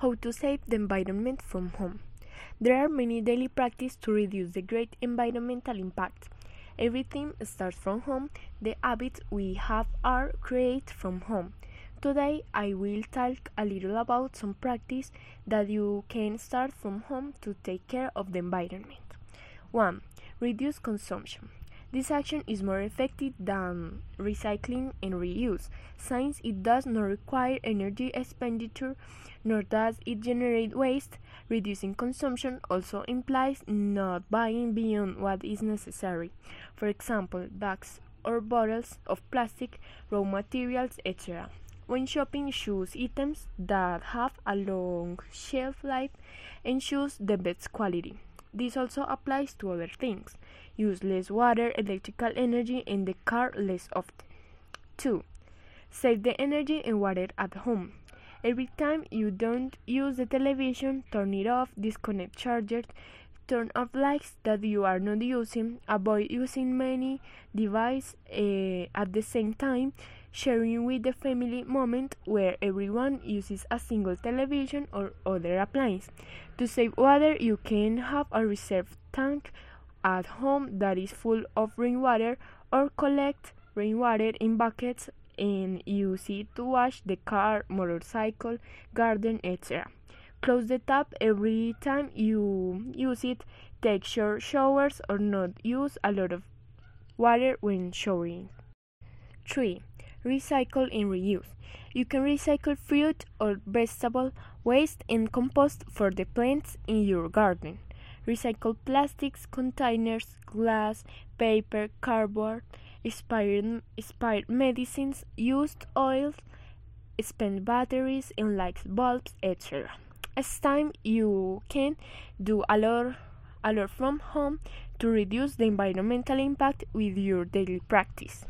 How to save the environment from home. There are many daily practices to reduce the great environmental impact. Everything starts from home. The habits we have are created from home. Today I will talk a little about some practice that you can start from home to take care of the environment. 1. Reduce consumption. This action is more effective than recycling and reuse, since it does not require energy expenditure nor does it generate waste. Reducing consumption also implies not buying beyond what is necessary. For example, bags or bottles of plastic, raw materials, etc. When shopping, choose items that have a long shelf life and choose the best quality. This also applies to other things. Use less water, electrical energy, in the car less often. 2. Save the energy and water at home. Every time you don't use the television, turn it off, disconnect chargers, turn off lights that you are not using, avoid using many devices uh, at the same time, sharing with the family moment where everyone uses a single television or other appliance. To save water, you can have a reserve tank at home that is full of rainwater or collect rainwater in buckets and use it to wash the car, motorcycle, garden, etc. Close the tap every time you use it. Take short showers or not use a lot of water when showering. 3 recycle and reuse. You can recycle fruit or vegetable waste and compost for the plants in your garden. Recycle plastics, containers, glass, paper, cardboard, expired, expired medicines, used oils, spent batteries and light bulbs, etc. As time you can do a lot, a lot from home to reduce the environmental impact with your daily practice.